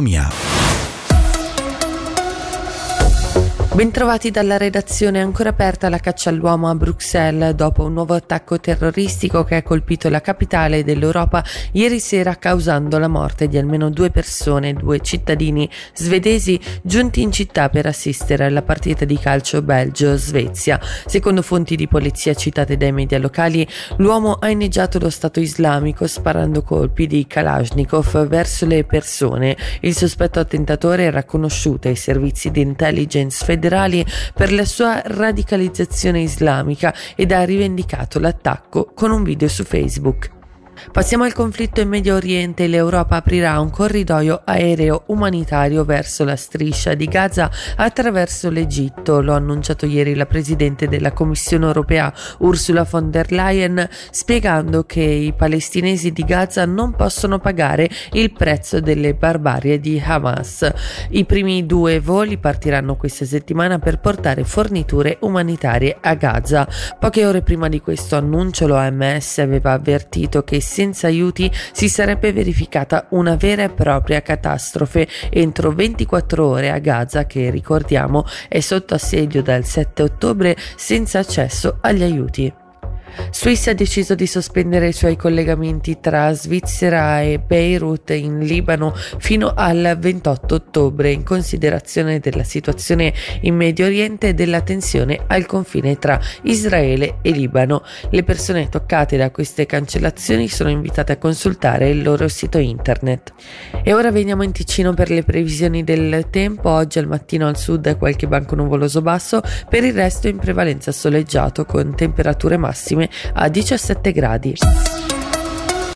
Minha. Bentrovati dalla redazione, ancora aperta la caccia all'uomo a Bruxelles dopo un nuovo attacco terroristico che ha colpito la capitale dell'Europa ieri sera causando la morte di almeno due persone, due cittadini svedesi giunti in città per assistere alla partita di calcio Belgio-Svezia. Secondo fonti di polizia citate dai media locali, l'uomo ha inneggiato lo Stato islamico sparando colpi di Kalashnikov verso le persone. Il sospetto attentatore era conosciuto ai servizi di intelligence federali federali per la sua radicalizzazione islamica ed ha rivendicato l'attacco con un video su Facebook. Passiamo al conflitto in Medio Oriente. L'Europa aprirà un corridoio aereo umanitario verso la striscia di Gaza attraverso l'Egitto. Lo ha annunciato ieri la Presidente della Commissione europea Ursula von der Leyen, spiegando che i palestinesi di Gaza non possono pagare il prezzo delle barbarie di Hamas. I primi due voli partiranno questa settimana per portare forniture umanitarie a Gaza. Poche ore prima di questo annuncio l'OMS aveva avvertito che senza aiuti si sarebbe verificata una vera e propria catastrofe entro 24 ore a Gaza che ricordiamo è sotto assedio dal 7 ottobre senza accesso agli aiuti. Swiss ha deciso di sospendere i suoi collegamenti tra Svizzera e Beirut in Libano fino al 28 ottobre in considerazione della situazione in Medio Oriente e della tensione al confine tra Israele e Libano. Le persone toccate da queste cancellazioni sono invitate a consultare il loro sito internet. E ora veniamo in Ticino per le previsioni del tempo. Oggi al mattino al sud qualche banco nuvoloso basso, per il resto in prevalenza soleggiato con temperature massime a 17 gradi.